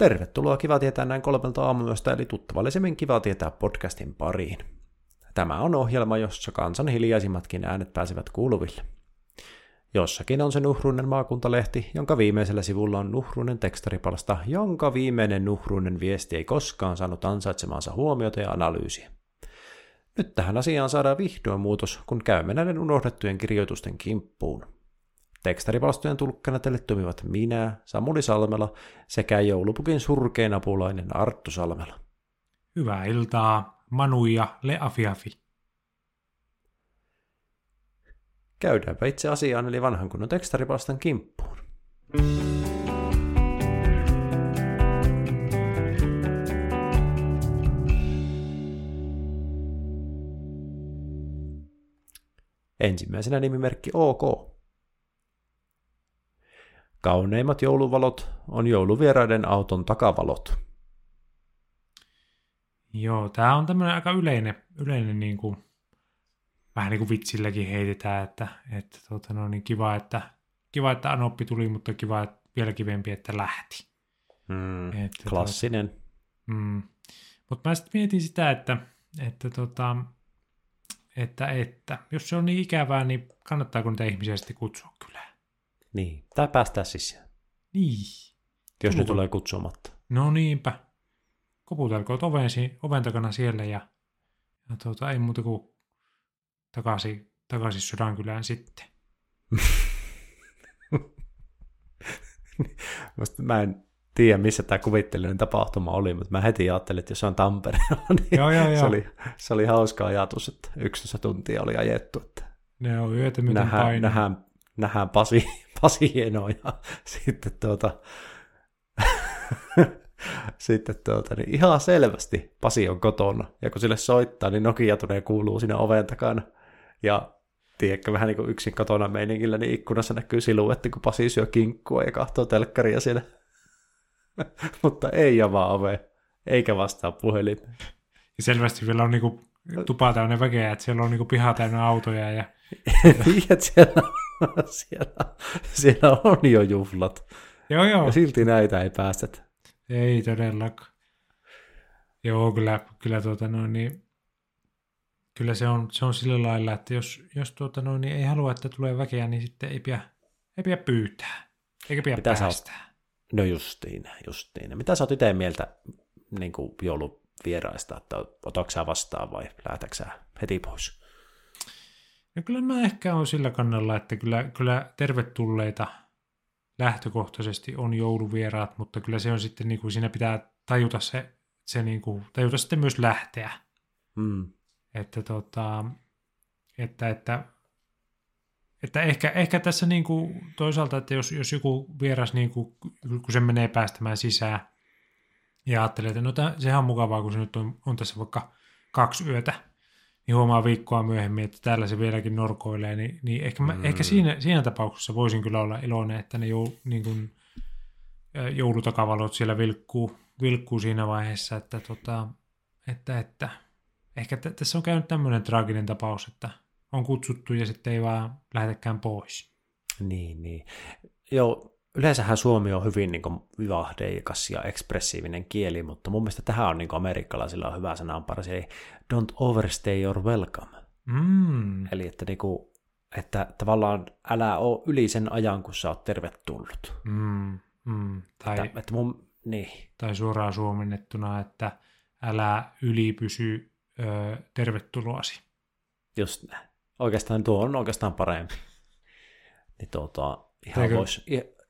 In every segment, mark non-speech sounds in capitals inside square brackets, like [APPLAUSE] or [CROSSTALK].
Tervetuloa Kiva tietää näin kolmelta aamuyöstä, eli tuttavallisemmin Kiva tietää podcastin pariin. Tämä on ohjelma, jossa kansan hiljaisimmatkin äänet pääsevät kuuluville. Jossakin on se Nuhrunen maakuntalehti, jonka viimeisellä sivulla on Nuhrunen tekstaripalsta, jonka viimeinen Nuhrunen viesti ei koskaan saanut ansaitsemaansa huomiota ja analyysiä. Nyt tähän asiaan saadaan vihdoin muutos, kun käymme näiden unohdettujen kirjoitusten kimppuun. Tekstaripalstojen tulkkana teille toimivat minä, Samuli Salmela, sekä joulupukin surkein apulainen Arttu Salmela. Hyvää iltaa, Manu ja Leafiafi. Käydäänpä itse asiaan, eli vanhan kunnon tekstaripalstan kimppuun. Ensimmäisenä nimimerkki OK. Kauneimmat jouluvalot on jouluvieraiden auton takavalot. Joo, tämä on tämmöinen aika yleinen, yleinen niin kuin, vähän niin kuin vitsilläkin heitetään, että, että tuota, no, niin kiva, että, kiva, että Anoppi tuli, mutta kiva, että vielä kivempi, että lähti. Mm, että, klassinen. Tuota, mm, mutta mä sitten mietin sitä, että, että, tota, että, että jos se on niin ikävää, niin kannattaako niitä ihmisiä sitten kutsua kylään? Niin, tai päästää sisään. Niin. Jos Tullut. ne tulee kutsumatta. No niinpä. Koputelkoot oven, oven takana siellä ja, ja tuota, ei muuta kuin takaisin, takaisin Sodankylään sitten. [LAUGHS] mä en tiedä, missä tämä kuvitteellinen tapahtuma oli, mutta mä heti ajattelin, että jos on Tampereella, [LAUGHS] niin joo, joo, joo. Se, oli, se oli hauska ajatus, että 11 tuntia oli ajettu. Että ne on yötä myöten nähdään, nähdään, nähdään Pasi, Pasi Hieno ja [LAUGHS] sitten tuota, [LAUGHS] sitten tuota, niin ihan selvästi Pasi on kotona, ja kun sille soittaa, niin Nokia tulee kuuluu siinä oven takana, ja tiedätkö, vähän niin kuin yksin kotona meiningillä, niin ikkunassa näkyy siluetti, kun Pasi syö kinkkua ja katsoo telkkaria siellä. [LAUGHS] Mutta ei avaa ove, eikä vastaa puhelimeen. Ja selvästi vielä on niinku tupa täynnä väkeä, että siellä on niinku piha täynnä autoja. Ja... Tiedät, siellä, [LAUGHS] siellä, siellä on jo juhlat. Joo, joo. Ja silti näitä ei päästä. Ei todellakaan. Joo, kyllä, kyllä tuota noin, niin kyllä se on, se on sillä lailla, että jos, jos tuota noin, niin ei halua, että tulee väkeä, niin sitten ei pidä, ei pidä pyytää, eikä pidä Mitä päästää. Sä no justiin, justiin. Mitä sä oot itse mieltä niin kuin jouluvieraista, että otatko sä vastaan vai lähdätkö sä heti pois? No kyllä mä ehkä on sillä kannalla, että kyllä, kyllä tervetulleita lähtökohtaisesti on jouluvieraat, mutta kyllä se on sitten, niin kuin siinä pitää tajuta se, se niin kuin, tajuta sitten myös lähteä. Mm. Että, tota, että, että, että ehkä, ehkä tässä niin kuin toisaalta, että jos, jos joku vieras, niin kuin, kun se menee päästämään sisään ja ajattelee, että no tämä, sehän on mukavaa, kun se nyt on, on tässä vaikka kaksi yötä, niin huomaa viikkoa myöhemmin, että täällä se vieläkin norkoilee, niin, niin ehkä, mä, mm. ehkä siinä, siinä tapauksessa voisin kyllä olla iloinen, että ne jou, niin kuin, joulutakavalot siellä vilkkuu, vilkkuu siinä vaiheessa, että, tota, että, että ehkä t- tässä on käynyt tämmöinen traaginen tapaus, että on kutsuttu ja sitten ei vaan lähetäkään pois. Niin, niin. Joo, yleensähän suomi on hyvin niin vivahdeikas ja ekspressiivinen kieli, mutta mun mielestä tähän on niin amerikkalaisilla on hyvä sananparas, eli don't overstay your welcome. Mm. Eli että, niin kuin, että tavallaan älä ole yli sen ajan, kun sä oot tervetullut. Mm. Mm. Tai, että, että mun, niin. tai suoraan suomennettuna, että älä ylipysy ö, tervetuloasi. Just näin. Oikeastaan tuo on oikeastaan parempi. Niin tuota, ihan voisi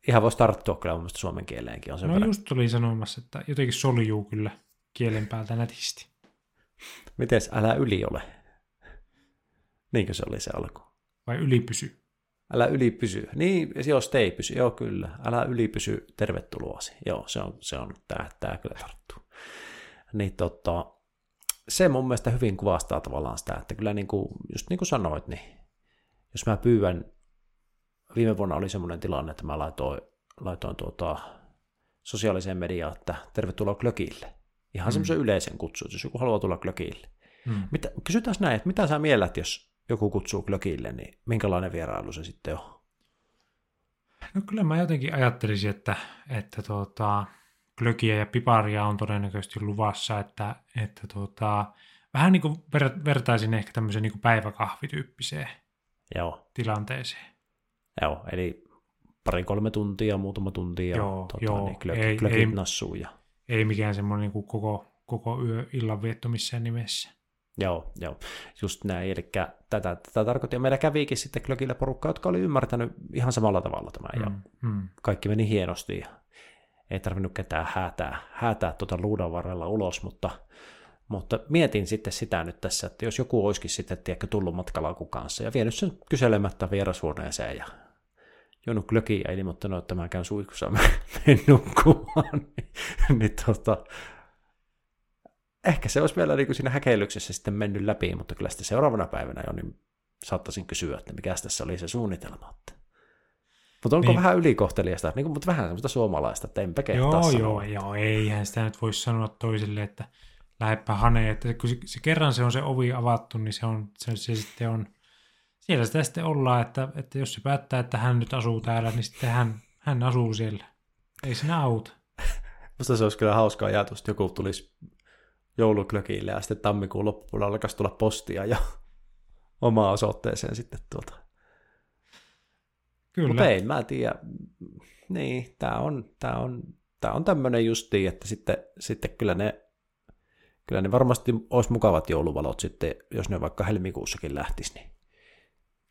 ihan vois tarttua kyllä mun suomen kieleenkin. On sen no verran. just tuli sanomassa, että jotenkin soljuu kyllä kielen päältä nätisti. Mites älä yli ole? Niinkö se oli se alku? Vai ylipysy? Älä ylipysy. Niin, jos ei pysy. Joo, kyllä. Älä ylipysy tervetuloasi. Joo, se on, se on tää, tää kyllä tarttuu. Niin tota, se mun mielestä hyvin kuvastaa tavallaan sitä, että kyllä niin kuin, just niin kuin sanoit, niin jos mä pyydän, viime vuonna oli semmoinen tilanne, että mä laitoin, laitoin tuota, sosiaaliseen mediaan, että tervetuloa glökille. Ihan mm. semmoisen yleisen kutsun, jos joku haluaa tulla glökille. Mm. Mitä, kysytään näin, että mitä sä miellät, jos joku kutsuu glökille, niin minkälainen vierailu se sitten on? No kyllä mä jotenkin ajattelisin, että, että tuota, glögiä ja piparia on todennäköisesti luvassa, että, että tuota, vähän niin kuin ver, vertaisin ehkä tämmöiseen niin kuin päiväkahvityyppiseen Joo, tilanteeseen. Joo, eli pari-kolme tuntia, muutama tuntia, Joo, tota, joo, niin ei- ei- nassuu ja Ei mikään semmoinen niin kuin koko, koko yö illan vietto missään nimessä. Joo, joo, just näin. Eli tätä, tätä tarkoitti. Ja meillä kävikin sitten Glögillä porukka, jotka oli ymmärtänyt ihan samalla tavalla tämän. Ja Mm, mm. kaikki meni hienosti. Ja ei tarvinnut ketään häätää, häätää tuota luudan varrella ulos, mutta, mutta mietin sitten sitä nyt tässä, että jos joku olisikin sitten tiedätkö, tullut matkalaukun kanssa ja vienyt sen kyselemättä vierashuoneeseen ja juonut glögiä ja ilmoittanut, että mä käyn suihkussa [LAUGHS] menen nukkumaan, [LAUGHS] niin, niin tota, ehkä se olisi vielä niin kuin siinä häkeilyksessä sitten mennyt läpi, mutta kyllä sitten seuraavana päivänä jo niin saattaisin kysyä, että mikä tässä oli se suunnitelma. Että. Mutta onko Niin. vähän ylikohteliasta, niin kuin, mutta vähän semmoista suomalaista, että enpä kehtaa Joo, sanoa. joo, joo, eihän sitä nyt voi sanoa toiselle, että lähdepä haneen, että kun se, se, kerran se on se ovi avattu, niin se on, se, se sitten on, siellä sitä sitten ollaan, että, että jos se päättää, että hän nyt asuu täällä, niin sitten hän, hän asuu siellä. Ei sinä auta. [LAUGHS] Musta se olisi kyllä hauska ajatus, että joku tulisi jouluklökille ja sitten tammikuun loppupuolella alkaisi tulla postia ja [LAUGHS] omaan osoitteeseen sitten tuota. Kyllä. Mutta ei, mä en tiedä. Niin, tää on, tää on, tää on tämmönen justiin, että sitten, sitten kyllä ne kyllä ne varmasti olisi mukavat jouluvalot sitten, jos ne vaikka helmikuussakin lähtisi, niin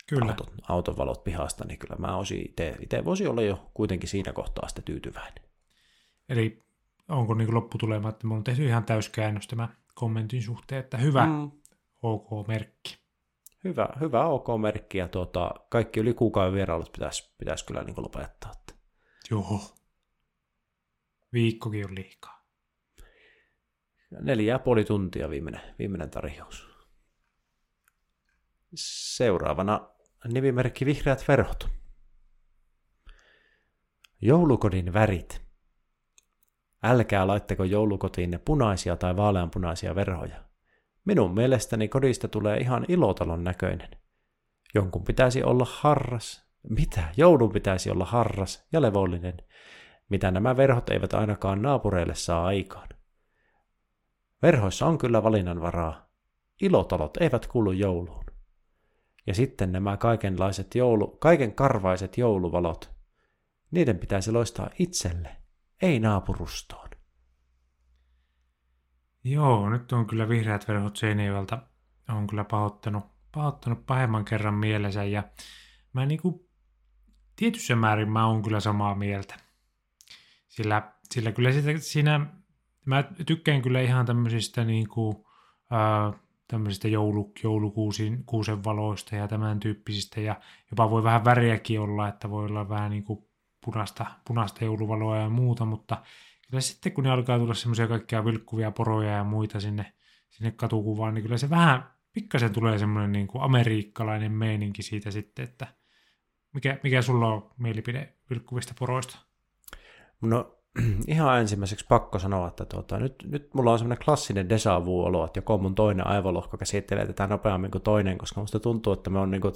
Kyllä. auton, auton valot pihasta, niin kyllä mä olisin itse, itse voisin olla jo kuitenkin siinä kohtaa sitten tyytyväinen. Eli onko niin lopputulema, että me on tehty ihan täyskäännös tämä kommentin suhteen, että hyvä mm. OK-merkki. hyvä, hyvä OK-merkki ja tuota, kaikki yli kuukauden vierailut pitäisi, pitäisi kyllä niin lopettaa. Joo. Viikkokin on liikaa. Neljä ja puoli tuntia viimeinen, viimeinen tarjous. Seuraavana nimimerkki Vihreät verhot. Joulukodin värit. Älkää laittako joulukotiinne punaisia tai vaaleanpunaisia verhoja. Minun mielestäni kodista tulee ihan ilotalon näköinen. Jonkun pitäisi olla harras. Mitä? Joulun pitäisi olla harras ja levollinen. Mitä nämä verhot eivät ainakaan naapureille saa aikaan. Verhoissa on kyllä valinnanvaraa. Ilotalot eivät kuulu jouluun. Ja sitten nämä kaikenlaiset joulu, kaiken karvaiset jouluvalot. Niiden pitäisi loistaa itselle, ei naapurustoon. Joo, nyt on kyllä vihreät verhot Seinäjoelta on kyllä pahoittanut, pahoittanut pahemman kerran mielensä ja mä niinku, tietyssä määrin mä oon kyllä samaa mieltä. Sillä, sillä kyllä sitä, siinä, mä tykkään kyllä ihan tämmöisistä niinku, ää, tämmöisistä joulu, kuusen valoista ja tämän tyyppisistä ja jopa voi vähän väriäkin olla, että voi olla vähän niinku punaista, punaista jouluvaloa ja muuta, mutta kyllä sitten kun ne alkaa tulla semmoisia kaikkia vilkkuvia poroja ja muita sinne, sinne katukuvaan, niin kyllä se vähän pikkasen tulee semmoinen niin kuin amerikkalainen meininki siitä sitten, että mikä, mikä sulla on mielipide vilkkuvista poroista? No [CLEARS THROAT] ihan ensimmäiseksi pakko sanoa, että tuota, nyt, nyt mulla on semmoinen klassinen deja vu-olo, että joko mun toinen aivolohko käsittelee tätä nopeammin kuin toinen, koska musta tuntuu, että me on niin kuin,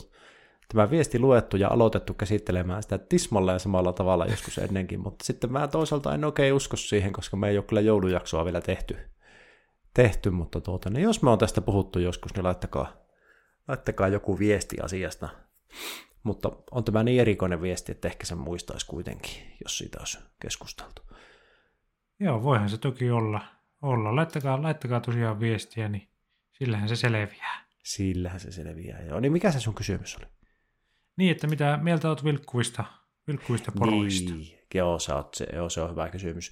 tämä viesti luettu ja aloitettu käsittelemään sitä tismalleen samalla tavalla joskus ennenkin, mutta sitten mä toisaalta en oikein usko siihen, koska me ei ole kyllä joulujaksoa vielä tehty, tehty mutta tuota, niin jos me on tästä puhuttu joskus, niin laittakaa, laittakaa joku viesti asiasta. Mutta on tämä niin erikoinen viesti, että ehkä sen muistaisi kuitenkin, jos siitä olisi keskusteltu. Joo, voihan se toki olla. olla. Laittakaa, laittakaa tosiaan viestiä, niin sillähän se selviää. Sillähän se selviää. Joo, niin mikä se sun kysymys oli? Niin, että mitä mieltä olet vilkkuvista, vilkkuvista poroista? Niin, joo, se on, se, joo, se on hyvä kysymys.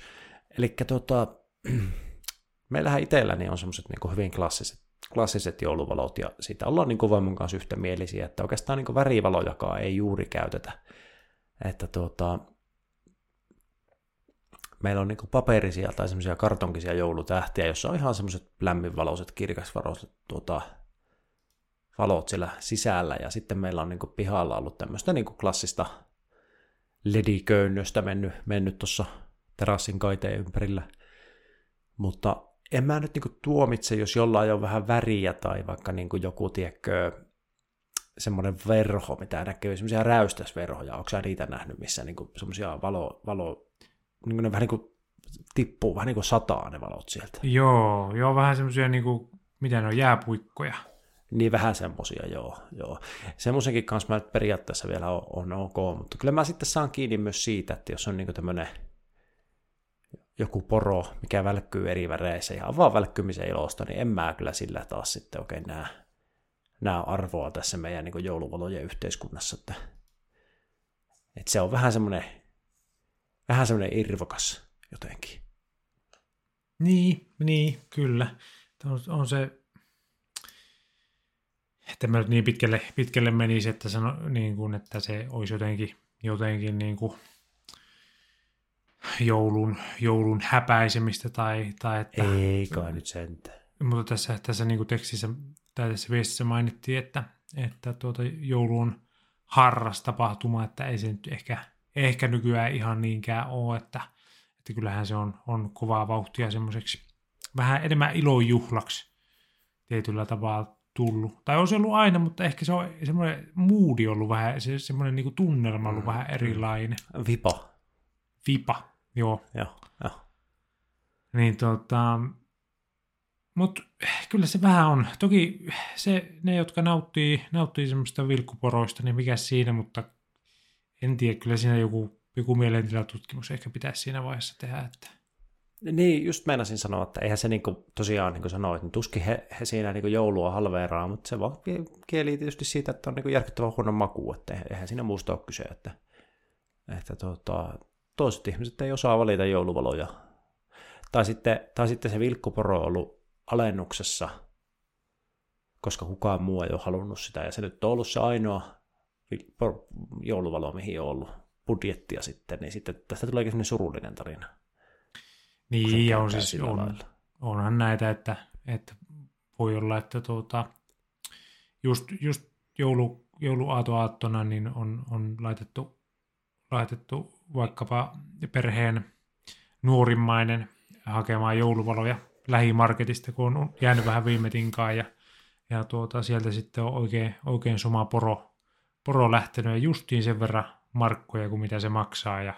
Eli tota, [CLEARS THROAT] meillähän itselläni on semmoiset niin hyvin klassiset, klassiset jouluvalot, ja siitä ollaan niin voimun kanssa yhtämielisiä, että oikeastaan niin värivalojakaan ei juuri käytetä. Että tuota, meillä on niin paperisia tai semmoisia kartonkisia joulutähtiä, jossa on ihan semmoiset lämminvaloiset, kirkasvaroiset tuota, valot siellä sisällä, ja sitten meillä on niin pihalla ollut tämmöistä niin klassista lediköynnöstä mennyt, mennyt tuossa terassin kaiteen ympärillä. Mutta en mä nyt niin tuomitse, jos jollain on vähän väriä tai vaikka niin joku, tiedätkö, semmoinen verho, mitä näkyy, semmoisia räystäsverhoja, onko sä niitä nähnyt, missä niinku semmoisia valo, valo niin kuin ne vähän niin kuin tippuu, vähän niin kuin sataa ne valot sieltä. Joo, joo, vähän semmoisia niin kuin, mitä ne on, jääpuikkoja. Niin vähän semmosia, joo. joo. Semmoisenkin kanssa mä periaatteessa vielä on, on ok, mutta kyllä mä sitten saan kiinni myös siitä, että jos on niinku tämmöinen joku poro, mikä välkkyy eri väreissä ihan vaan välkkymisen ilosta, niin en mä kyllä sillä taas sitten oikein näe, näe arvoa tässä meidän niin jouluvalojen yhteiskunnassa. Että, että se on vähän semmoinen, vähän semmoinen irvokas jotenkin. Niin, niin, kyllä. On, on se, että mä nyt niin pitkälle, pitkälle menisi, että, sano, niin kuin, että se olisi jotenkin, jotenkin niin kuin joulun, joulun häpäisemistä tai, tai että... Ei kai nyt sentään. Mutta tässä, tässä niin tekstissä tai tässä viestissä mainittiin, että, että tuota, joulu on harras tapahtuma, että ei se nyt ehkä, ehkä nykyään ihan niinkään ole, että, että kyllähän se on, on kovaa vauhtia semmoiseksi vähän enemmän ilojuhlaksi tietyllä tavalla tullut. Tai on se ollut aina, mutta ehkä se on semmoinen moodi ollut vähän, se, semmoinen niin tunnelma ollut mm. vähän erilainen. Vipa. Vipa, joo. Joo, joo. Niin tota, mutta kyllä se vähän on. Toki se, ne, jotka nauttii, nauttii semmoista vilkkuporoista, niin mikä siinä, mutta en tiedä, kyllä siinä joku, joku mielentilatutkimus ehkä pitäisi siinä vaiheessa tehdä. Että niin, just meinasin sanoa, että eihän se niin kuin, tosiaan, niin kuin sanoit, niin tuskin he, he siinä niin kuin joulua halveeraa, mutta se vaan kieli tietysti siitä, että on niin järkyttävän huono maku, että eihän siinä muusta ole kyse, että, että tuota, toiset ihmiset ei osaa valita jouluvaloja. Tai sitten, tai sitten se vilkkuporo on ollut alennuksessa, koska kukaan muu ei ole halunnut sitä, ja se nyt on ollut se ainoa jouluvalo, mihin on ollut budjettia sitten, niin sitten tästä tuleekin sellainen surullinen tarina. Niin, ja on siis, on, onhan näitä, että, että voi olla, että tuota, just, just joulu, jouluaatoaattona niin on, on laitettu, laitettu vaikkapa perheen nuorimmainen hakemaan jouluvaloja lähimarketista, kun on jäänyt vähän viime tinkaan ja, ja tuota, sieltä sitten on oikein, oikein suma poro, poro lähtenyt. Ja justiin sen verran markkoja kuin mitä se maksaa ja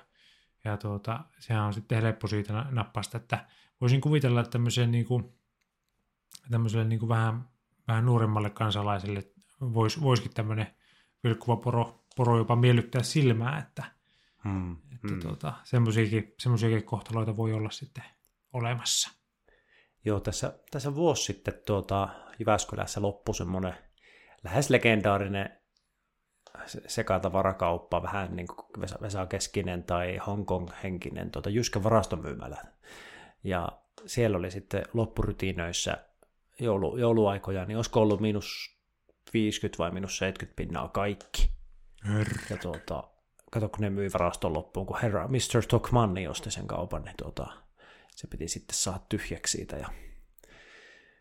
ja tuota, sehän on sitten helppo siitä nappasta, että voisin kuvitella, että tämmöiseen niin kuin, tämmöiselle niin kuin vähän, vähän nuoremmalle kansalaiselle vois, voisikin tämmöinen vilkkuva poro, poro jopa miellyttää silmää, että, hmm. että hmm. Tuota, semmoisiakin, semmoisiakin kohtaloita voi olla sitten olemassa. Joo, tässä, tässä vuosi sitten tuota, Jyväskylässä loppui semmoinen lähes legendaarinen sekatavarakauppa, vähän niin kuin Vesa Keskinen tai Hongkong-henkinen tuota Jyskä varastomyymälä. Ja siellä oli sitten loppurytiinöissä joulu, jouluaikoja, niin olisiko ollut miinus 50 vai miinus 70 pinnaa kaikki. Ja tuota, kato kun ne myi varaston loppuun, kun herra Mr. Stockmanni osti sen kaupan, niin tuota, se piti sitten saada tyhjäksi siitä. Ja...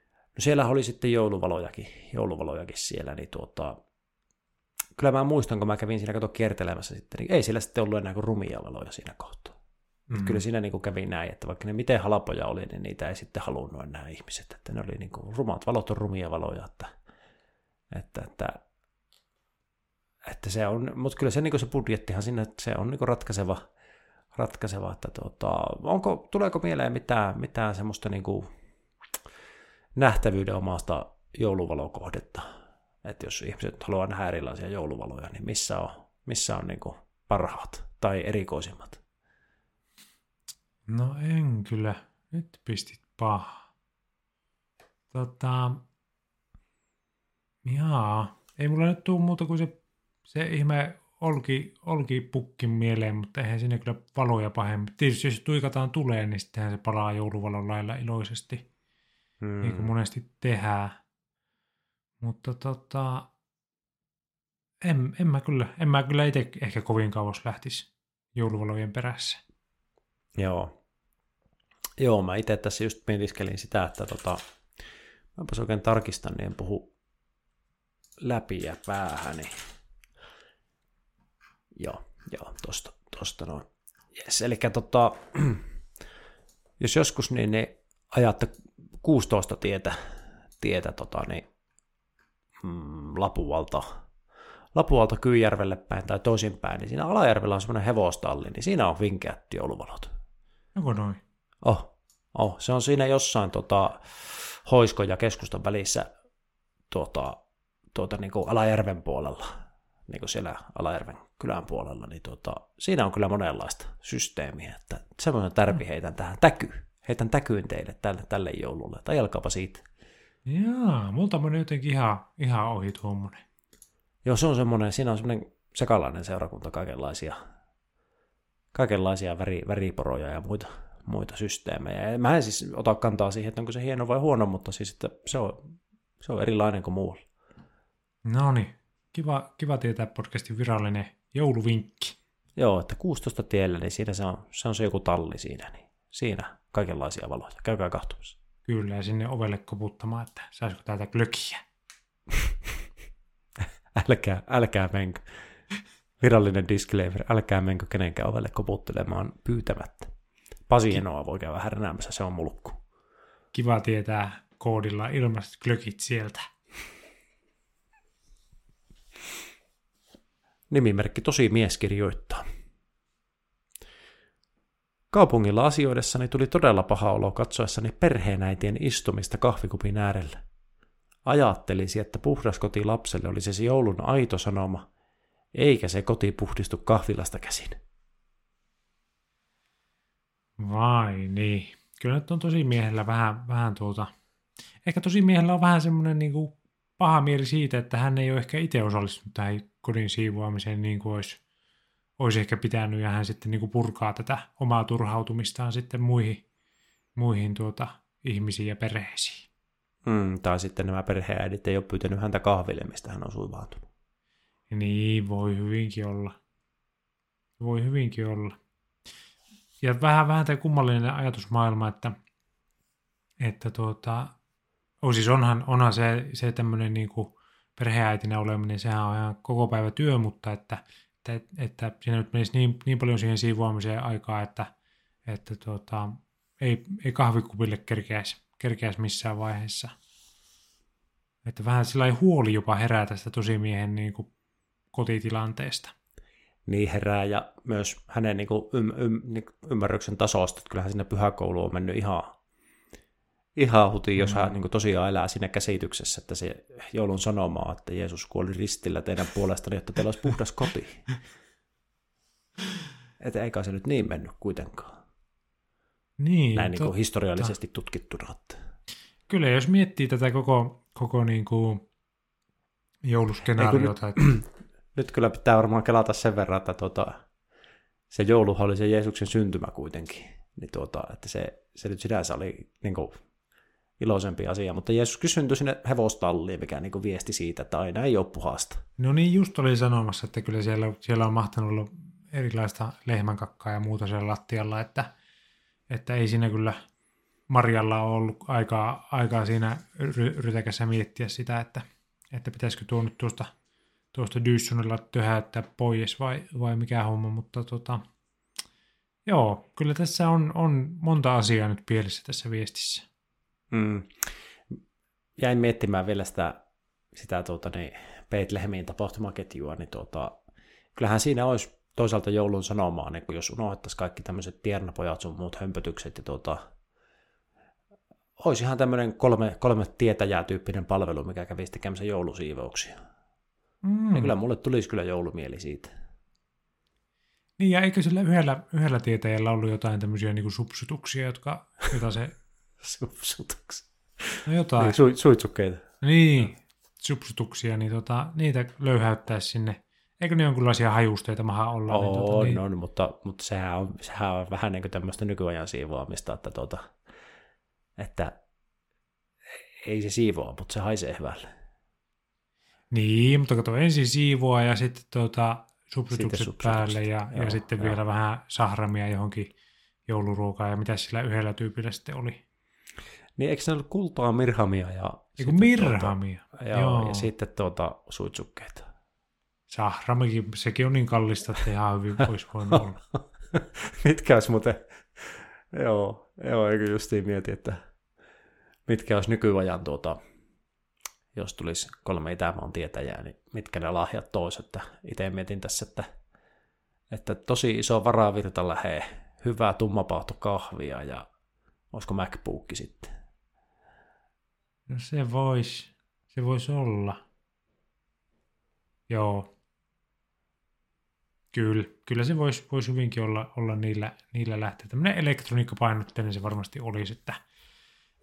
No siellä oli sitten jouluvalojakin, jouluvalojakin siellä, niin tuota, kyllä mä muistan, kun mä kävin siinä kato kiertelemässä sitten, niin ei sillä sitten ollut enää kuin rumia valoja siinä kohtaa. Mm-hmm. Kyllä siinä niin kuin kävi näin, että vaikka ne miten halpoja oli, niin niitä ei sitten halunnut enää ihmiset. Että ne oli niin kuin, rumat valot on rumia valoja, että, että, että, että se on, mutta kyllä se, niin se budjettihan sinne, se on niin ratkaiseva, ratkaiseva että tuota, onko, tuleeko mieleen mitään, mitään semmoista niin kuin nähtävyyden omasta jouluvalokohdetta, että jos ihmiset haluaa nähdä erilaisia jouluvaloja, niin missä on, missä on niin kuin parhaat tai erikoisimmat? No en kyllä. Nyt pistit paha. Tota, jaa, ei mulla nyt tule muuta kuin se, se ihme olki, olki pukkin mieleen, mutta eihän sinne kyllä valoja pahemmin. Tietysti jos tuikataan tulee, niin sittenhän se palaa jouluvalon lailla iloisesti, hmm. niin kuin monesti tehdään. Mutta tota, en, en, mä kyllä, en mä kyllä itse ehkä kovin kauas lähtisi jouluvalojen perässä. Joo. Joo, mä itse tässä just mietiskelin sitä, että tota, mäpäs oikein tarkistan, niin en puhu läpi ja päähäni. Joo, joo, tosta, tosta noin. Yes, eli tota, [CLEARS THROAT] jos joskus niin, niin ajatte 16 tietä, tietä tota, niin, mm, Lapuvalta Lapualta Kyyjärvelle päin tai toisinpäin, niin siinä Alajärvellä on semmoinen hevostalli, niin siinä on vinkeät jouluvalot. Onko noin? Oh, oh, se on siinä jossain tota, Hoiskon ja keskustan välissä tuota, tuota, niin kuin Alajärven puolella, niin kuin siellä Alajärven kylän puolella, niin tuota, siinä on kyllä monenlaista systeemiä, että semmoinen tärpi heitän tähän täky, heitän täkyyn teille tälle, tälle joululle, tai jalkaapa siitä. Jaa, multa meni jotenkin ihan, ihan ohi tuommoinen. Joo, se on semmoinen, siinä on semmoinen sekalainen seurakunta, kaikenlaisia, kaikenlaisia väri, väriporoja ja muita, muita systeemejä. Mä en siis ota kantaa siihen, että onko se hieno vai huono, mutta siis että se on, se on erilainen kuin muualla. No niin, kiva, kiva tietää podcastin virallinen jouluvinkki. Joo, että 16 tiellä, niin siinä se on, se on se joku talli siinä, niin siinä kaikenlaisia valoja. Käykää kahtumassa. Kyllä, ja sinne ovelle koputtamaan, että saisiko täältä glökiä. [LAUGHS] älkää, älkää menkö. Virallinen disclaimer, älkää menkö kenenkään ovelle koputtelemaan pyytämättä. Pasi Enoa voi käydä härnäämässä, se on mulkku. Kiva tietää koodilla ilmaiset glökit sieltä. Nimimerkki tosi mies kirjoittaa. Kaupungilla asioidessani tuli todella paha olo katsoessani perheenäitien istumista kahvikupin äärellä. Ajattelisi, että puhdas koti lapselle olisi se joulun aito sanoma, eikä se koti puhdistu kahvilasta käsin. Vai niin. Kyllä nyt on tosi miehellä vähän, vähän tuota... Ehkä tosi miehellä on vähän semmoinen niin kuin paha mieli siitä, että hän ei ole ehkä itse osallistunut tähän kodin siivoamiseen niin kuin olisi, olisi ehkä pitänyt, ja hän sitten niin kuin purkaa tätä omaa turhautumistaan sitten muihin, muihin tuota, ihmisiin ja perheisiin. Mm, tai sitten nämä perheäidit ei ole pyytänyt häntä kahville, mistä hän on suivaantunut. Niin, voi hyvinkin olla. Voi hyvinkin olla. Ja vähän, vähän tämä kummallinen ajatusmaailma, että, että tuota, oh, siis onhan, onhan se, se tämmöinen niin perheäitinä oleminen, sehän on ihan koko päivä työ, mutta että, että, että siinä nyt menisi niin, niin paljon siihen siivoamiseen aikaa, että, että tuota, ei, ei kahvikupille kerkeäisi, kerkeäisi missään vaiheessa. Että vähän sillä huoli jopa herää tästä tosimiehen niin kuin kotitilanteesta. Niin herää ja myös hänen niin kuin ym, ym, niin ymmärryksen tasosta, että kyllähän sinne pyhäkouluun on mennyt ihan, ihan hutiin, jos mm. hän niin kuin tosiaan elää siinä käsityksessä, että se joulun sanomaa, että Jeesus kuoli ristillä teidän puolestanne, jotta teillä olisi puhdas koti. [LAUGHS] Että eikä se nyt niin mennyt kuitenkaan. Niin, Näin niin kuin historiallisesti tutkittuna. Että... Kyllä, jos miettii tätä koko, koko niin kuin jouluskenaariota. Nyt, [CLEARS THROAT] nyt kyllä pitää varmaan kelata sen verran, että tuota, se jouluhan oli se Jeesuksen syntymä kuitenkin. Niin tuota, että se, se nyt sinänsä oli niin kuin, iloisempi asia, mutta Jeesus syntyi sinne hevostalliin, mikä niin kuin viesti siitä, että aina ei ole puhasta. No niin, just oli sanomassa, että kyllä siellä, siellä on mahtanut olla erilaista lehmänkakkaa ja muuta siellä lattialla, että, että ei siinä kyllä Marjalla ole ollut aikaa, aikaa siinä ry- rytäkässä miettiä sitä, että, että pitäisikö tuo nyt tuosta, tuosta Dyssonilla töhäyttää pois vai, vai mikä homma, mutta tota, joo, kyllä tässä on, on monta asiaa nyt pielessä tässä viestissä. Mm. Jäin miettimään vielä sitä, sitä tuota, niin, Bethlehemin tapahtumaketjua, niin tuota, kyllähän siinä olisi toisaalta joulun sanomaa, niin jos unohdettaisiin kaikki tämmöiset tiernapojat sun muut hömpötykset, ja tuota, olisi ihan tämmöinen kolme, kolme tietäjää tyyppinen palvelu, mikä kävisi tekemässä joulusiivouksia. Mm. Niin kyllä mulle tulisi kyllä joulumieli siitä. Niin, ja eikö sillä yhdellä, yhdellä tietäjällä ollut jotain tämmöisiä niin kuin subsutuksia, jotka, jota se... subsutuksia? No jotain. Niin, su, suitsukkeita. Niin, subsutuksia, niin tota, niitä löyhäyttäisi sinne. Eikö ne jonkinlaisia hajusteita maha olla? On, niin, tota, niin... on mutta, mutta sehän, on, sehän on vähän niin kuin tämmöistä nykyajan siivoamista, että, tuota, että ei se siivoa, mutta se haisee hyvälle. Niin, mutta kato ensin siivoa ja sitten tuota, substitukset päälle ja, joo, ja sitten joo. vielä vähän sahramia johonkin jouluruokaan ja mitä sillä yhdellä tyypillä sitten oli. Niin eikö se ollut kultaa, mirhamia ja... Eiku mirhamia. Tuota, joo, joo, ja sitten tuota suitsukkeita. Sahramikin, sekin on niin kallista, että ihan hyvin voisi voinut olla. [LAUGHS] Mitkä olisi muuten... Joo, joo, eikö justiin mieti, että mitkä olisi nykyajan tuota, jos tulisi kolme Itämaan tietäjää, niin mitkä ne lahjat tois, että itse mietin tässä, että, että tosi iso varavirta lähe, hyvää tummapauhto kahvia ja olisiko MacBook sitten. No se voisi, se voisi olla. Joo. Kyllä, kyllä se voisi vois hyvinkin olla, olla niillä, niillä lähteä. Tämmöinen elektroniikkapainotteinen se varmasti olisi, että,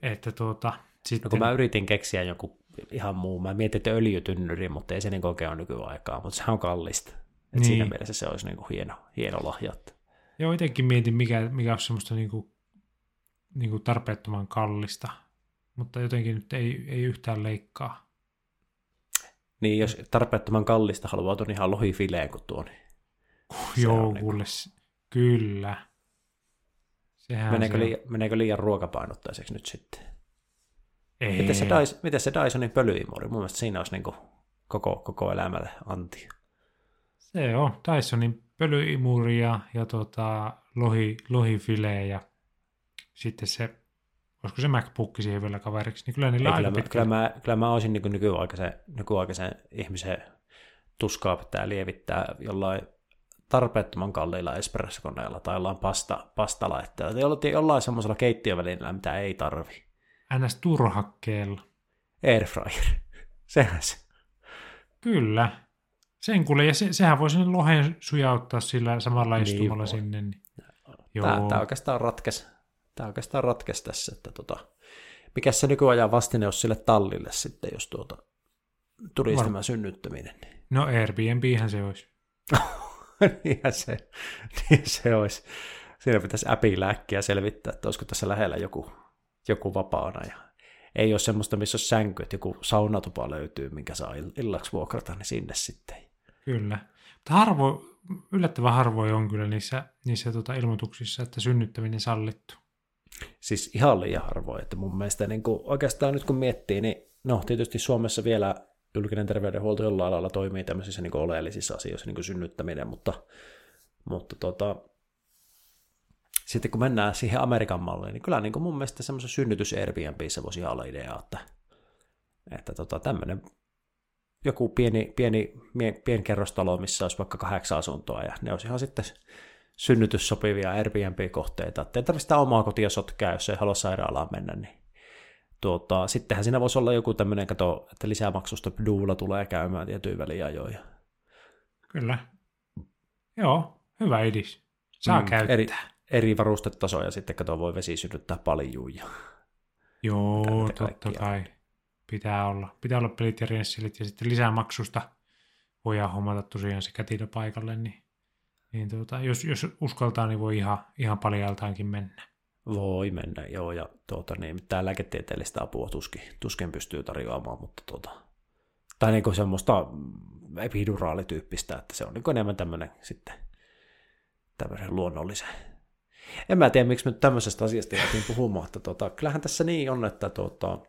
että tuota, sitten... No kun mä yritin keksiä joku ihan muu, mä mietin, että öljytynnyri, mutta ei se niin oikein ole nykyaikaa, mutta se on kallista. Et niin. Siinä mielessä se olisi niin kuin hieno, hieno lahja. Joo, itsekin mietin, mikä, mikä on semmoista niin kuin, niin kuin tarpeettoman kallista, mutta jotenkin nyt ei, ei yhtään leikkaa. Niin, jos tarpeettoman kallista haluaa tuon ihan lohifileen kuin tuon. Niin Joo, niin kuule, kyllä. Sehän meneekö, se liian, meneekö liian ruokapainottaiseksi nyt sitten? Ei. Miten se, Dyson, miten se Dysonin pölyimuri? Mun mielestä siinä olisi niin kuin koko, koko elämälle anti. Se on Dysonin pölyimuri ja, ja tota, lohi, lohifile ja sitten se, olisiko se MacBook siihen vielä kaveriksi, niin kyllä niillä Ei, kyllä, mä, kyllä, mä, kyllä mä olisin niin nykyaikaisen, nykyaikaisen ihmisen tuskaa pitää lievittää jollain tarpeettoman kalliilla espressokoneella tai jollain pasta, pastalaitteella tai jollain semmoisella keittiövälineellä, mitä ei tarvi. NS turhakkeella. Airfryer. [LAUGHS] Sehän se. Kyllä. Sen kuule, ja se, sehän voi sinne lohen sujauttaa sillä samalla niin istumalla voi. sinne. Niin. Joo. Tämä, tämä oikeastaan ratkesi, tämä oikeastaan ratkesi tässä, että tota, mikä se nykyajan vastine olisi sille tallille sitten, jos tuota, tulisi Var... tämä synnyttäminen. Niin. [LAUGHS] No Airbnbhän se olisi. niinhän se, niin se olisi. Siinä pitäisi äkkiä selvittää, että olisiko tässä lähellä joku, joku vapaana. Ja ei ole semmoista, missä on sänky, että joku saunatupa löytyy, minkä saa illaksi vuokrata, niin sinne sitten. Kyllä. Mutta harvo, yllättävän harvoin on kyllä niissä, niissä tota ilmoituksissa, että synnyttäminen sallittu. Siis ihan liian harvoin, että mun mielestä niin kuin, oikeastaan nyt kun miettii, niin no tietysti Suomessa vielä julkinen terveydenhuolto jollain lailla toimii tämmöisissä niin oleellisissa asioissa, niin kuin synnyttäminen, mutta, mutta tota, sitten kun mennään siihen Amerikan malliin, niin kyllä niin kuin mun mielestä semmoisen synnytys Airbnbissä voisi olla idea, että, että tota, tämmöinen joku pieni, pieni pienkerrostalo, missä olisi vaikka kahdeksan asuntoa, ja ne olisi ihan sitten synnytyssopivia Airbnb-kohteita, että ei tarvitse sitä omaa kotia sotkea, jos ei halua sairaalaan mennä, niin tuota, sittenhän siinä voisi olla joku tämmöinen, kato, että lisämaksusta duula tulee käymään tietyin väliajoin. Kyllä. Joo, hyvä idis. Saa mm, käyttää. Eri, eri varustetasoja sitten, kato, voi vesi synnyttää paljon. Ja Joo, totta kai. Pitää olla. Pitää olla pelit ja rensselit ja sitten lisämaksusta voidaan hommata tosiaan se kätilö paikalle, niin, niin tuota, jos, jos uskaltaa, niin voi ihan, ihan paljaltaankin mennä. Voi mennä, joo, ja tuota, niin, mitään lääketieteellistä apua tuskin, tuskin pystyy tarjoamaan, mutta tuota, tai niin semmoista epiduraalityyppistä, että se on niin enemmän tämmöinen sitten tämmöisen luonnollisen. En mä tiedä, miksi me tämmöisestä asiasta jäätiin puhumaan, että tuota, kyllähän tässä niin on, että tuota,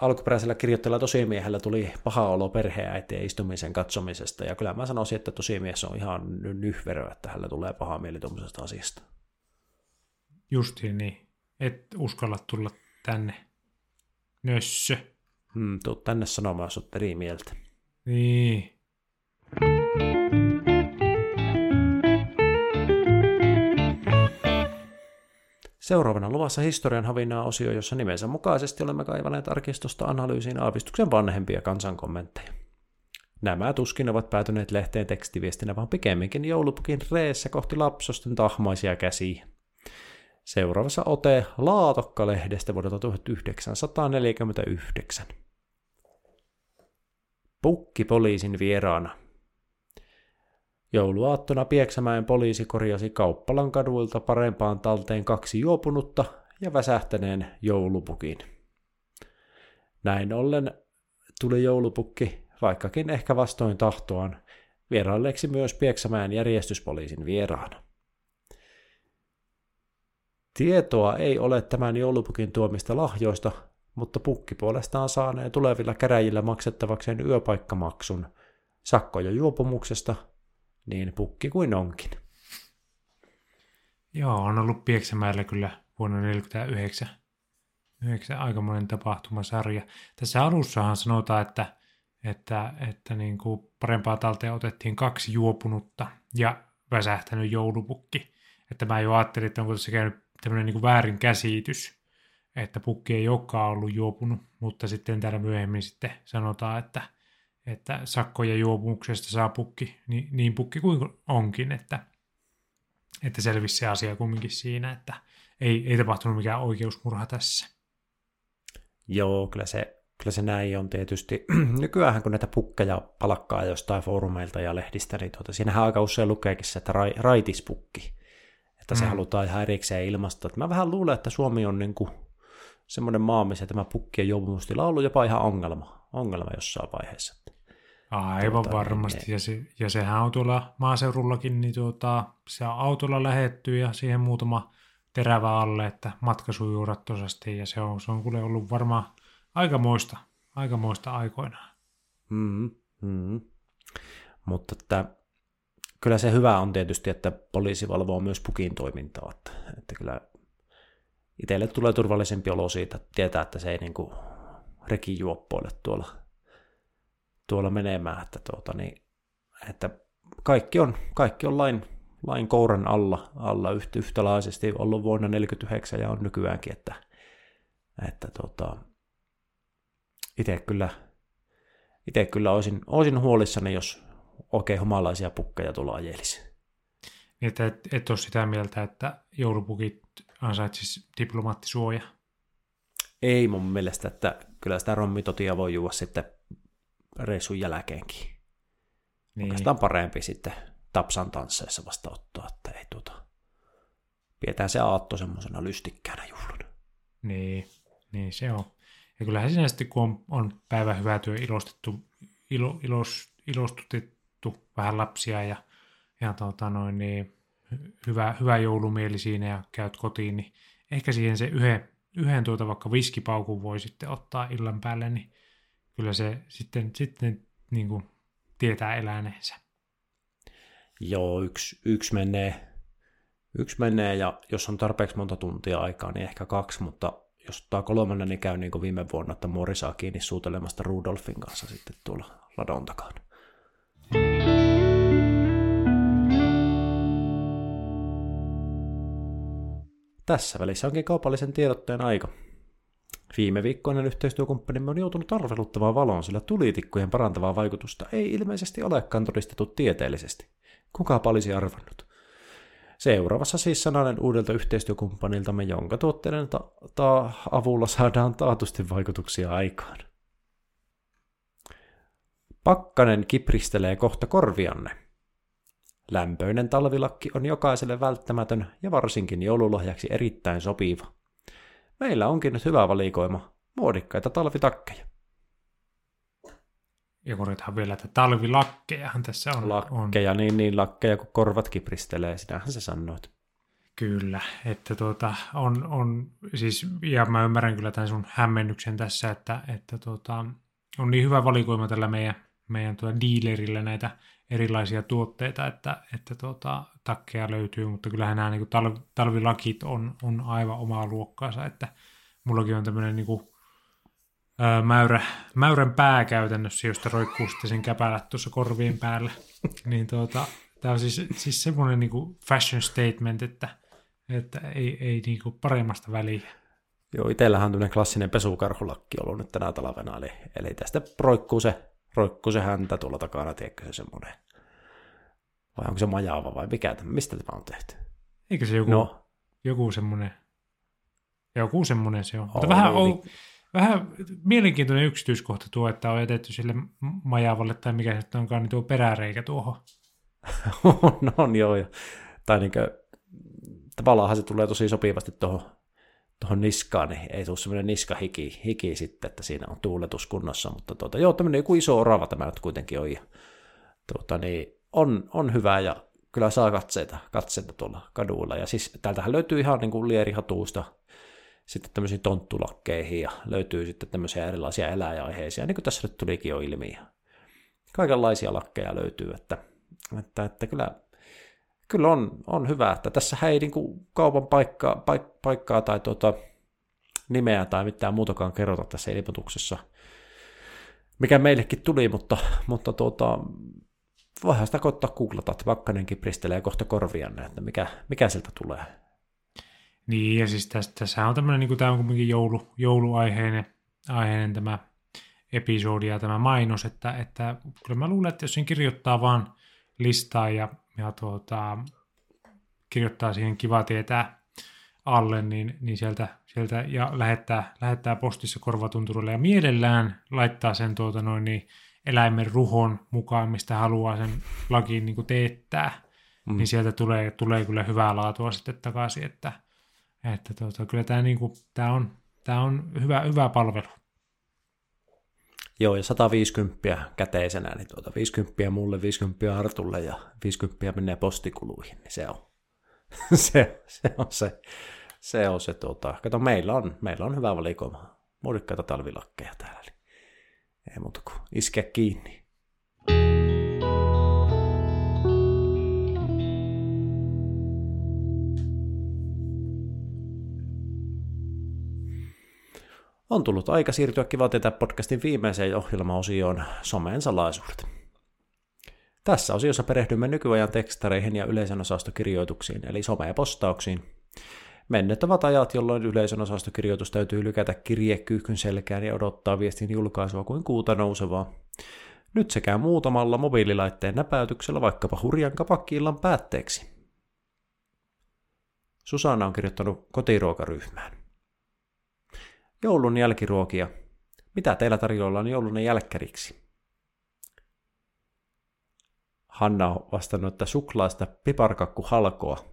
alkuperäisellä kirjoittajalla tosimiehellä tuli paha olo perheäitien istumisen katsomisesta, ja kyllä mä sanoisin, että tosimies on ihan nyhverö, että hänellä tulee paha mieli tuommoisesta asiasta. Justiin niin. Et uskalla tulla tänne. Nössö. Hmm, tuu tänne sanomaan, jos olet eri mieltä. Niin. Seuraavana luvassa historian havinaa osio, jossa nimensä mukaisesti olemme kaivaneet arkistosta analyysiin aavistuksen vanhempia kansankommentteja. Nämä tuskin ovat päätyneet lehteen tekstiviestinä, vaan pikemminkin joulupukin reessä kohti lapsosten tahmaisia käsiä. Seuraavassa ote Laatokka-lehdestä vuodelta 1949. Pukki poliisin vieraana. Jouluaattona Pieksämäen poliisi korjasi Kauppalan kaduilta parempaan talteen kaksi juopunutta ja väsähtäneen joulupukin. Näin ollen tuli joulupukki, vaikkakin ehkä vastoin tahtoaan, vierailleeksi myös Pieksämäen järjestyspoliisin vieraana. Tietoa ei ole tämän joulupukin tuomista lahjoista, mutta pukki puolestaan saanee tulevilla käräjillä maksettavakseen yöpaikkamaksun sakkoja juopumuksesta, niin pukki kuin onkin. Joo, on ollut Pieksämäellä kyllä vuonna 1949 Eikö se aikamoinen tapahtumasarja? Tässä alussahan sanotaan, että, että, että niin kuin parempaa talteen otettiin kaksi juopunutta ja väsähtänyt joulupukki. Että mä jo ajattelin, että onko tässä käynyt tämmöinen niin väärin käsitys, että pukki ei olekaan ollut juopunut, mutta sitten täällä myöhemmin sitten sanotaan, että, että sakkoja juopumuksesta saa pukki, niin, niin pukki kuin onkin, että, että selvisi se asia kumminkin siinä, että ei, ei tapahtunut mikään oikeusmurha tässä. Joo, kyllä se, kyllä se näin on tietysti. [CLEARS THROAT] Nykyään kun näitä pukkeja palkkaa jostain foorumeilta ja lehdistä, niin tuota, siinähän aika usein lukeekin se, että ra, raitispukki, että se mm. halutaan ihan erikseen ilmasta. Mä vähän luulen, että Suomi on niin kuin semmoinen maa, missä tämä pukkien juopumustila on ollut jopa ihan ongelma, ongelma jossain vaiheessa. Aivan tuota, varmasti, niin, ja, se, ja sehän on tuolla maaseudullakin, niin tuota, se on autolla lähetty ja siihen muutama terävä alle, että matka sujuu rattosasti, ja se on, se on kuule ollut varmaan aikamoista, aikamoista aikoinaan. Mm, mm. Mutta että, kyllä se hyvä on tietysti, että poliisi valvoo myös pukin toimintaa, että, että kyllä itselle tulee turvallisempi olo siitä, että tietää, että se ei niin kuin rekijuoppoille tuolla, tuolla menemään, että, tuota, niin, että kaikki on, kaikki on lain, lain kouran alla, alla yhtä, yhtälaisesti ollut vuonna 1949 ja on nykyäänkin, että, että tuota, itse kyllä, itse kyllä olisin, olisin huolissani, jos oikein humalaisia pukkeja tulla ajelisi. Niin, että et, et ole sitä mieltä, että joulupukit ansaitsisi diplomaattisuoja? Ei mun mielestä, että kyllä sitä rommitotia voi juoda sitten reissun jälkeenkin. Niin. Oikeastaan parempi sitten Tapsan tansseissa vastaanottoa, että ei tuota, pidetään se aatto semmoisena lystikkäänä juhluna. Niin, niin se on. Ja kyllähän siinä sitten, kun on, on päivä hyvä työ ilostettu, ilo, ilos, ilostutettu vähän lapsia ja, ja tota noin, niin hyvä, hyvä joulumieli siinä ja käyt kotiin, niin ehkä siihen se yhden, yhden tuota vaikka viskipaukun voi sitten ottaa illan päälle, niin kyllä se sitten, sitten niin kuin tietää eläneensä. Joo, yksi, yksi menee, yksi menee ja jos on tarpeeksi monta tuntia aikaa, niin ehkä kaksi, mutta jos ottaa kolmannen, niin käy niin kuin viime vuonna, että Mori saa kiinni suutelemasta Rudolfin kanssa sitten tuolla ladon takana. Tässä välissä onkin kaupallisen tiedotteen aika. Viime viikkoinen yhteistyökumppanimme on joutunut arveluttamaan valoon, sillä tulitikkujen parantavaa vaikutusta ei ilmeisesti olekaan todistettu tieteellisesti. Kuka olisi arvannut? Seuraavassa siis sananen uudelta yhteistyökumppaniltamme, jonka tuotteiden ta- ta- avulla saadaan taatusti vaikutuksia aikaan. Pakkanen kipristelee kohta korvianne. Lämpöinen talvilakki on jokaiselle välttämätön ja varsinkin joululahjaksi erittäin sopiva. Meillä onkin nyt hyvä valikoima muodikkaita talvitakkeja. Ja korjataan vielä, että talvilakkejahan tässä on. Lakkeja, on. niin, niin lakkeja, kun korvat kipristelee, sinähän se sanoit. Kyllä, että tuota, on, on siis, ja mä ymmärrän kyllä tämän sun hämmennyksen tässä, että, että tuota, on niin hyvä valikoima tällä meidän, meidän tuota dealerillä näitä erilaisia tuotteita, että, että tuota, takkeja löytyy, mutta kyllähän nämä niin talv, talvilakit on, on aivan omaa luokkaansa, että mullakin on tämmöinen niin kuin, ää, mäyrä, mäyrän pää käytännössä, josta roikkuu sitten sen käpälät tuossa korvien päällä. niin tuota, tämä on siis, siis semmoinen niin kuin fashion statement, että, että ei, ei niin kuin paremmasta väliä. Joo, itsellähän on tämmöinen klassinen pesukarhulakki ollut nyt tänä talvena, eli, eli tästä roikkuu se, roikkuu se häntä tuolla takana, tiedätkö se semmoinen vai onko se majaava vai mikä tämä? Mistä tämä on tehty? Eikö se joku, no. joku semmoinen, joku semmoinen se on. Mutta vähän, on, vähän mielenkiintoinen yksityiskohta tuo, että on jätetty sille majaavalle tai mikä se onkaan, niin tuo peräreikä tuohon. [LAUGHS] no on joo. Ja, tai niin kuin, tavallaan se tulee tosi sopivasti tuohon tuohon niskaan, niin ei tule semmoinen niskahiki hiki sitten, että siinä on tuuletus kunnossa, mutta tuota, joo, tämmöinen joku iso orava tämä nyt kuitenkin on, ja tuota, niin on, on hyvä ja kyllä saa katseita, katseita tuolla kaduilla. Ja siis täältähän löytyy ihan niin kuin lierihatuusta sitten tämmöisiin tonttulakkeihin ja löytyy sitten tämmöisiä erilaisia eläinaiheisia, niin kuin tässä nyt tulikin jo ilmi. Kaikenlaisia lakkeja löytyy, että, että, että kyllä, kyllä on, on hyvä, että tässä ei niin kuin kaupan paikkaa, paik, paikkaa tai tuota, nimeä tai mitään muutakaan kerrota tässä ilmoituksessa, mikä meillekin tuli, mutta, mutta tuota, voihan sitä koittaa googlata, että Pakkanenkin pristelee kohta korvianne, että mikä, mikä sieltä tulee. Niin, ja siis tässä, tässä on tämmöinen, niin kuin tämä on kuitenkin joulu, jouluaiheinen aiheinen tämä episodi ja tämä mainos, että, että kyllä mä luulen, että jos sen kirjoittaa vaan listaa ja, ja tuota, kirjoittaa siihen kiva tietää alle, niin, niin sieltä, sieltä ja lähettää, lähettää postissa korvatunturille ja mielellään laittaa sen tuota noin, niin eläimen ruhon mukaan, mistä haluaa sen lakiin niin teettää, mm. niin sieltä tulee, tulee kyllä hyvää laatua sitten takaisin, että, että tuota, kyllä tämä, niin kuin, tämä on, tämä on hyvä, hyvä palvelu. Joo, ja 150 käteisenä, niin tuota 50 mulle, 50 Artulle ja 50 menee postikuluihin, niin se on [LAUGHS] se, se on se, se on se tuota, kato meillä on, meillä on hyvä valikoima muodikkaita talvilakkeja täällä, niin ei muuta kuin iskeä kiinni. On tullut aika siirtyä Kiva tietää podcastin viimeiseen ohjelmaosioon someen salaisuudet. Tässä osiossa perehdymme nykyajan tekstareihin ja yleisön osastokirjoituksiin, eli some-postauksiin. Menneet ovat ajat, jolloin yleisön osastokirjoitus täytyy lykätä kirjekyyhkyn selkään ja odottaa viestin julkaisua kuin kuuta nousevaa. Nyt sekä muutamalla mobiililaitteen näpäytyksellä vaikkapa hurjan kapakkiillan päätteeksi. Susanna on kirjoittanut kotiruokaryhmään. Joulun jälkiruokia. Mitä teillä tarjolla on joulun jälkkäriksi? Hanna on vastannut, että suklaasta piparkakku halkoa.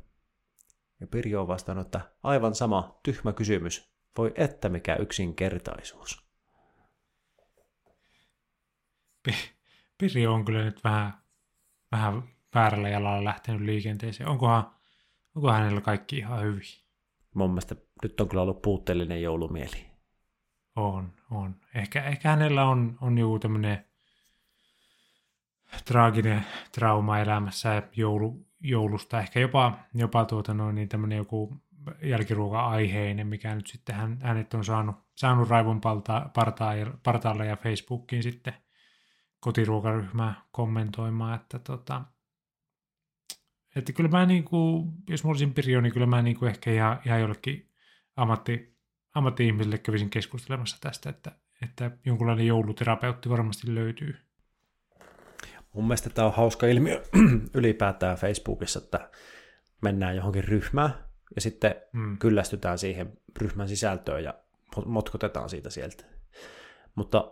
Ja Pirjo on vastannut, että aivan sama tyhmä kysymys. Voi että mikä yksinkertaisuus. Pirjo on kyllä nyt vähän, vähän väärällä jalalla lähtenyt liikenteeseen. Onkohan, onko hänellä kaikki ihan hyvin? Mun mielestä nyt on kyllä ollut puutteellinen joulumieli. On, on. Ehkä, ehkä hänellä on, on joku tämmöinen traaginen trauma elämässä joulu, joulusta, ehkä jopa, jopa tuota noin, niin tämmöinen joku jälkiruoka-aiheinen, mikä nyt sitten hän, hänet on saanut, saanut raivon partaalle ja Facebookiin sitten kotiruokaryhmää kommentoimaan, että tota, että kyllä mä niin kuin, jos mä olisin Pirjo, niin kyllä mä niin kuin ehkä ihan, ihan jollekin ammatti, ammatti-ihmisille kävisin keskustelemassa tästä, että, että jonkunlainen jouluterapeutti varmasti löytyy. Mun mielestä tämä on hauska ilmiö [CLEARS THROAT] ylipäätään Facebookissa, että mennään johonkin ryhmään ja sitten mm. kyllästytään siihen ryhmän sisältöön ja motkotetaan siitä sieltä. Mutta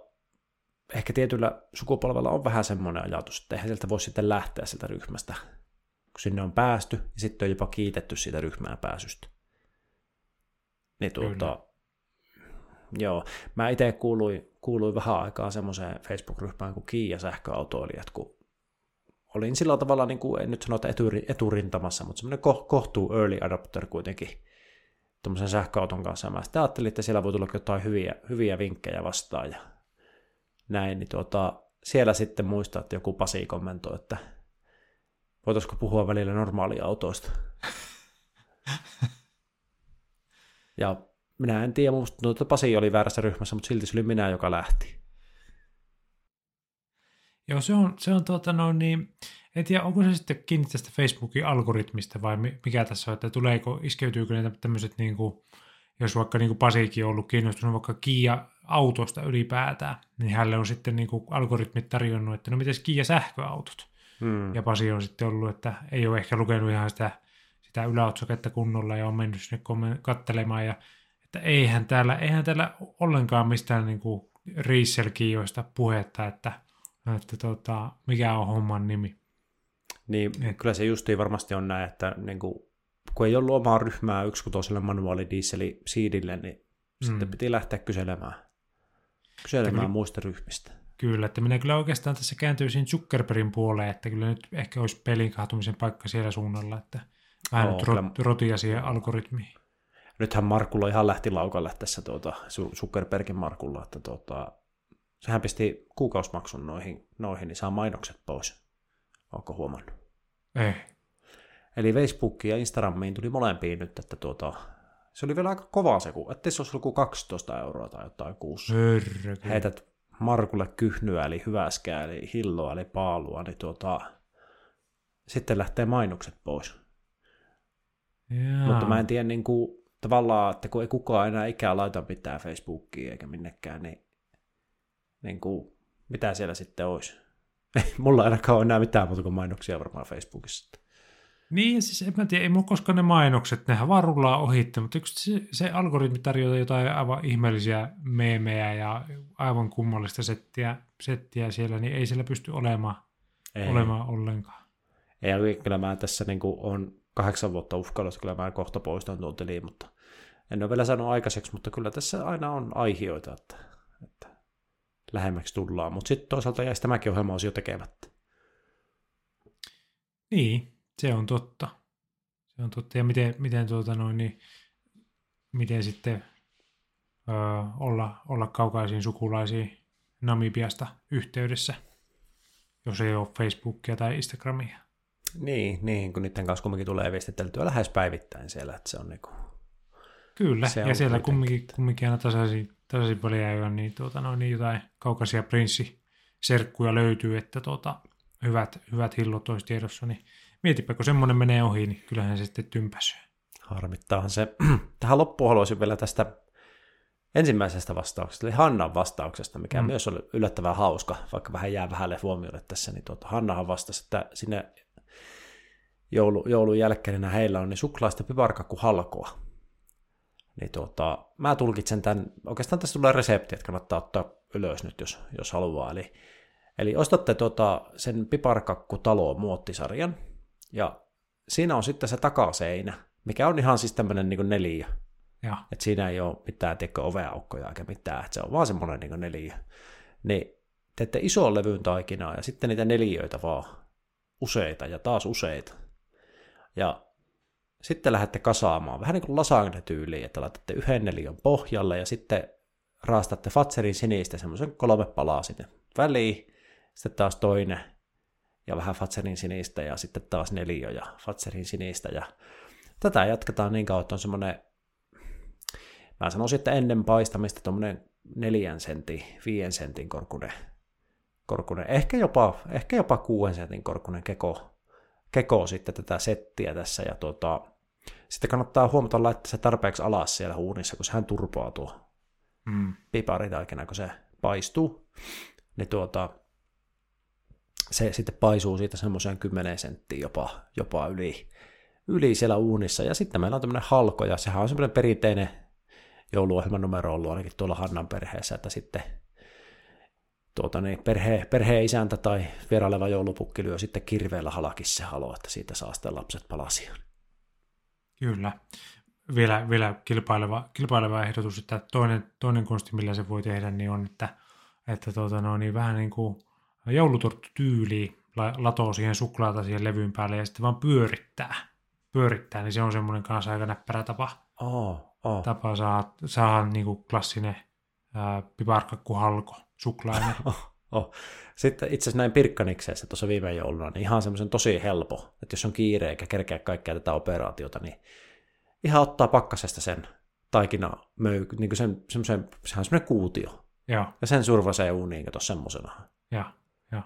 ehkä tietyllä sukupolvella on vähän semmoinen ajatus, että eihän sieltä voi sitten lähteä sieltä ryhmästä, kun sinne on päästy ja sitten on jopa kiitetty siitä ryhmään pääsystä. Niin tuota, joo, mä itse kuuluin, kuuluin vähän aikaa semmoiseen Facebook-ryhmään kuin Kiia sähköautoilijat, kun olin sillä tavalla, niin kuin, en nyt sano, että eturintamassa, mutta semmoinen kohtuu early adopter kuitenkin tuommoisen sähköauton kanssa. Mä sitten ajattelin, että siellä voi tulla jotain hyviä, hyviä vinkkejä vastaan ja näin, niin tuota, siellä sitten muistaa, että joku Pasi kommentoi, että voitaisiko puhua välillä normaaliautoista. [LAUGHS] ja minä en tiedä, musta että Pasi oli väärässä ryhmässä, mutta silti se oli minä, joka lähti. Joo, se on, se on tuota, no niin, en tiedä, onko se sitten kiinni tästä Facebookin algoritmista vai mikä tässä on, että tuleeko, iskeytyykö ne tämmöiset, niin kuin, jos vaikka niin kuin Pasikin on ollut kiinnostunut vaikka Kia-autosta ylipäätään, niin hänelle on sitten niin kuin algoritmit tarjonnut, että no miten Kia sähköautot. Hmm. Ja Pasi on sitten ollut, että ei ole ehkä lukenut ihan sitä, sitä yläotsaketta kunnolla ja on mennyt sinne kattelemaan ja että eihän täällä, eihän täällä ollenkaan mistään niin kuin Riesel-Kioista puhetta, että että tota, mikä on homman nimi. Niin, Et... kyllä se justiin varmasti on näin, että niin kuin, kun ei ollut omaa ryhmää yksikutoiselle manuaalidiisseli siidille, niin mm. sitten piti lähteä kyselemään, kyselemään kyllä, muista ryhmistä. Kyllä, että minä kyllä oikeastaan tässä kääntyisin Zuckerbergin puoleen, että kyllä nyt ehkä olisi pelin kahtumisen paikka siellä suunnalla, että vähän Oo, nyt rot, rotia siihen algoritmiin. Nythän Markulla ihan lähti laukalle tässä tuota, Zuckerbergin Markulla, että tuota, sehän pisti kuukausimaksun noihin, noihin, niin saa mainokset pois. Onko huomannut? Ei. Eli Facebookiin ja Instagramiin tuli molempiin nyt, että tuota, Se oli vielä aika kova se, kun ettei se olisi ollut 12 euroa tai jotain kuussa. Heität Markulle kyhnyä, eli hyväskää, eli hilloa, eli paalua, niin tuota, sitten lähtee mainokset pois. Jaa. Mutta mä en tiedä niin kuin, tavallaan, että kun ei kukaan enää ikään laita mitään Facebookiin eikä minnekään, niin, niin kuin, mitä siellä sitten olisi? [LAUGHS] Mulla ei ainakaan ole enää mitään muuta kuin mainoksia varmaan Facebookissa. Niin, siis en mä tiedä, ei mulla koskaan ne mainokset, nehän vaan rullaa ohitte, mutta yksi se, se algoritmi tarjoaa jotain aivan ihmeellisiä meemejä ja aivan kummallista settiä, settiä siellä, niin ei siellä pysty olemaan, Ei, olemaan ollenkaan. ei kyllä mä tässä niin kuin, on kahdeksan vuotta uhkaillut, että kyllä mä kohta poistan tuon tiliin, mutta en ole vielä sanonut aikaiseksi, mutta kyllä tässä aina on aihioita, että, että lähemmäksi tullaan, mutta sitten toisaalta jäisi tämäkin ohjelma osio tekemättä. Niin, se on totta. Se on totta. Ja miten, miten, tuota noin, niin, miten sitten ö, olla, olla kaukaisiin sukulaisiin Namibiasta yhteydessä, jos ei ole Facebookia tai Instagramia. Niin, niin, kun niiden kanssa kumminkin tulee viestiteltyä lähes päivittäin siellä, että se on niinku, Kyllä, Se ja siellä kumminkin, kumminkin aina tasaisin, tasaisin väliä niin, tuota, noin, niin jotain kaukaisia prinssiserkkuja löytyy, että tuota, hyvät, hyvät hillot olisi tiedossa, niin mietipä, kun semmoinen menee ohi, niin kyllähän se sitten tympäsyy. harmittaahan se. [CLEARS THROAT] Tähän loppuun haluaisin vielä tästä ensimmäisestä vastauksesta, eli Hannan vastauksesta, mikä Mm. myös oli yllättävän hauska, vaikka vähän jää vähälle huomiolle tässä, niin tuota, Hannahan vastasi, että sinne joulu, joulun jälkeen heillä on niin suklaista piparkakku halkoa. Niin tuota, mä tulkitsen tämän, oikeastaan tästä tulee resepti, että kannattaa ottaa ylös nyt, jos, jos haluaa. Eli, eli ostatte tuota, sen piparkakku talo muottisarjan, ja siinä on sitten se takaseinä, mikä on ihan siis tämmöinen niin neliö. Ja, Että siinä ei ole mitään tiedätkö, oveaukkoja eikä mitään, että se on vaan semmoinen niin neliö. Niin teette ison levyn taikinaa ja sitten niitä neliöitä vaan useita ja taas useita. Ja sitten lähdette kasaamaan, vähän niin kuin lasagne-tyyliin, että laitatte yhden neliön pohjalle ja sitten raastatte Fatserin sinistä semmoisen kolme palaa sinne väliin, sitten taas toinen ja vähän Fatserin sinistä ja sitten taas neliö ja Fatserin sinistä. Ja tätä jatketaan niin kauan, että on semmoinen Mä sanoisin, että ennen paistamista tuommoinen neljän sentin, viien sentin korkunen, korkunen ehkä, jopa, ehkä jopa kuuden sentin korkunen keko, keko sitten tätä settiä tässä. Ja tuota, sitten kannattaa huomata laittaa se tarpeeksi alas siellä uunissa, kun sehän turpoaa tuo mm, piparitaikina, kun se paistuu. Niin tuota, se sitten paisuu siitä semmoiseen 10 senttiin jopa, jopa yli, yli siellä uunissa. Ja sitten meillä on tämmöinen halko, ja sehän on semmoinen perinteinen jouluohjelman numero ollut ainakin tuolla Hannan perheessä, että sitten tuota, niin perhe, perheen isäntä tai vieraileva joulupukki lyö sitten kirveellä halakissa halo, että siitä saa sitten lapset palasia. Kyllä. Vielä, vielä kilpaileva, kilpaileva ehdotus, että toinen, toinen konsti, millä se voi tehdä, niin on, että, että tuota, no, niin vähän niin kuin joulutorttu tyyli latoo siihen suklaata siihen levyn päälle ja sitten vaan pyörittää. Pyörittää, niin se on semmoinen kanssa aika näppärä tapa, Oh, oh. tapa saada, saada niin kuin klassinen ää, piparkakkuhalko, suklainen. Oh. [LAUGHS] Sitten itse asiassa näin Pirkkanikseessa tuossa viime jouluna, niin ihan semmoisen tosi helppo, että jos on kiire eikä kerkeä kaikkea tätä operaatiota, niin ihan ottaa pakkasesta sen taikina möy, niin kuin sen, semmoisen, sehän on semmoinen kuutio, Joo, ja sen survasee uuniin, kato semmosena. ja, ja.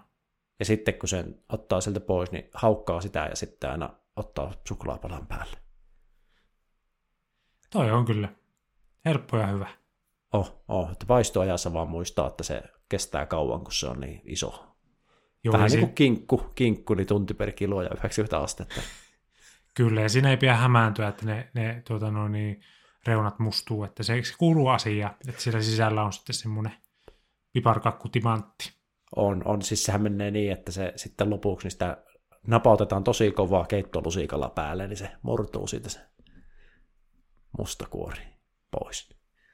Ja sitten kun sen ottaa sieltä pois, niin haukkaa sitä ja sitten aina ottaa suklaapalan päälle. Toi on kyllä helppo ja hyvä. Oh, oh, että paistoajassa vaan muistaa, että se kestää kauan, kun se on niin iso. Joo, Vähän niin kuin kinkku, kinkku, niin tunti per kilo ja 90 astetta. [LAUGHS] Kyllä, ja siinä ei pidä hämääntyä, että ne, ne tuota, no, niin, reunat mustuu, että se, se kuuluu asia, että siellä sisällä on sitten semmoinen piparkakkutimantti. On, on, siis sehän menee niin, että se sitten lopuksi niin sitä napautetaan tosi kovaa keittolusikalla päälle, niin se murtuu siitä se musta kuori pois.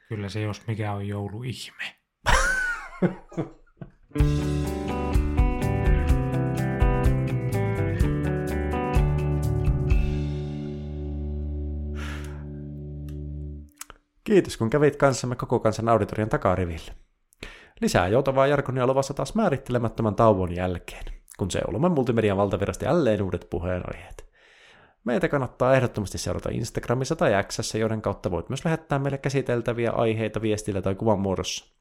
Kyllä se jos mikä on jouluihme. [LAUGHS] Kiitos, kun kävit kanssamme koko kansan auditorion takariville. Lisää joutavaa jarkonia luvassa taas määrittelemättömän tauon jälkeen, kun se olemme multimedian valtavirrasti jälleen uudet puheenaiheet. Meitä kannattaa ehdottomasti seurata Instagramissa tai Xssä, joiden kautta voit myös lähettää meille käsiteltäviä aiheita viestillä tai kuvan muodossa.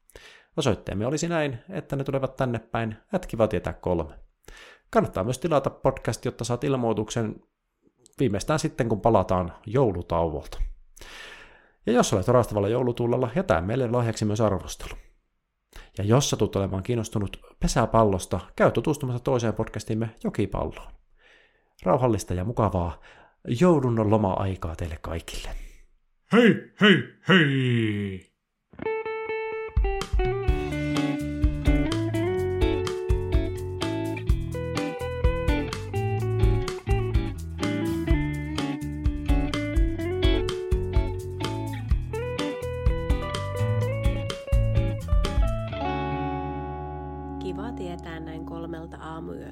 Osoitteemme olisi näin, että ne tulevat tänne päin, ätkiva tietää kolme. Kannattaa myös tilata podcast, jotta saat ilmoituksen viimeistään sitten, kun palataan joulutauolta. Ja jos olet orastavalla joulutullalla, jätä meille lahjaksi myös arvostelu. Ja jos satut olemaan kiinnostunut pesäpallosta, käy tutustumassa toiseen podcastimme Jokipalloon. Rauhallista ja mukavaa joulun loma-aikaa teille kaikille. Hei, hei, hei!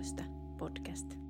Aamuyöstä podcast.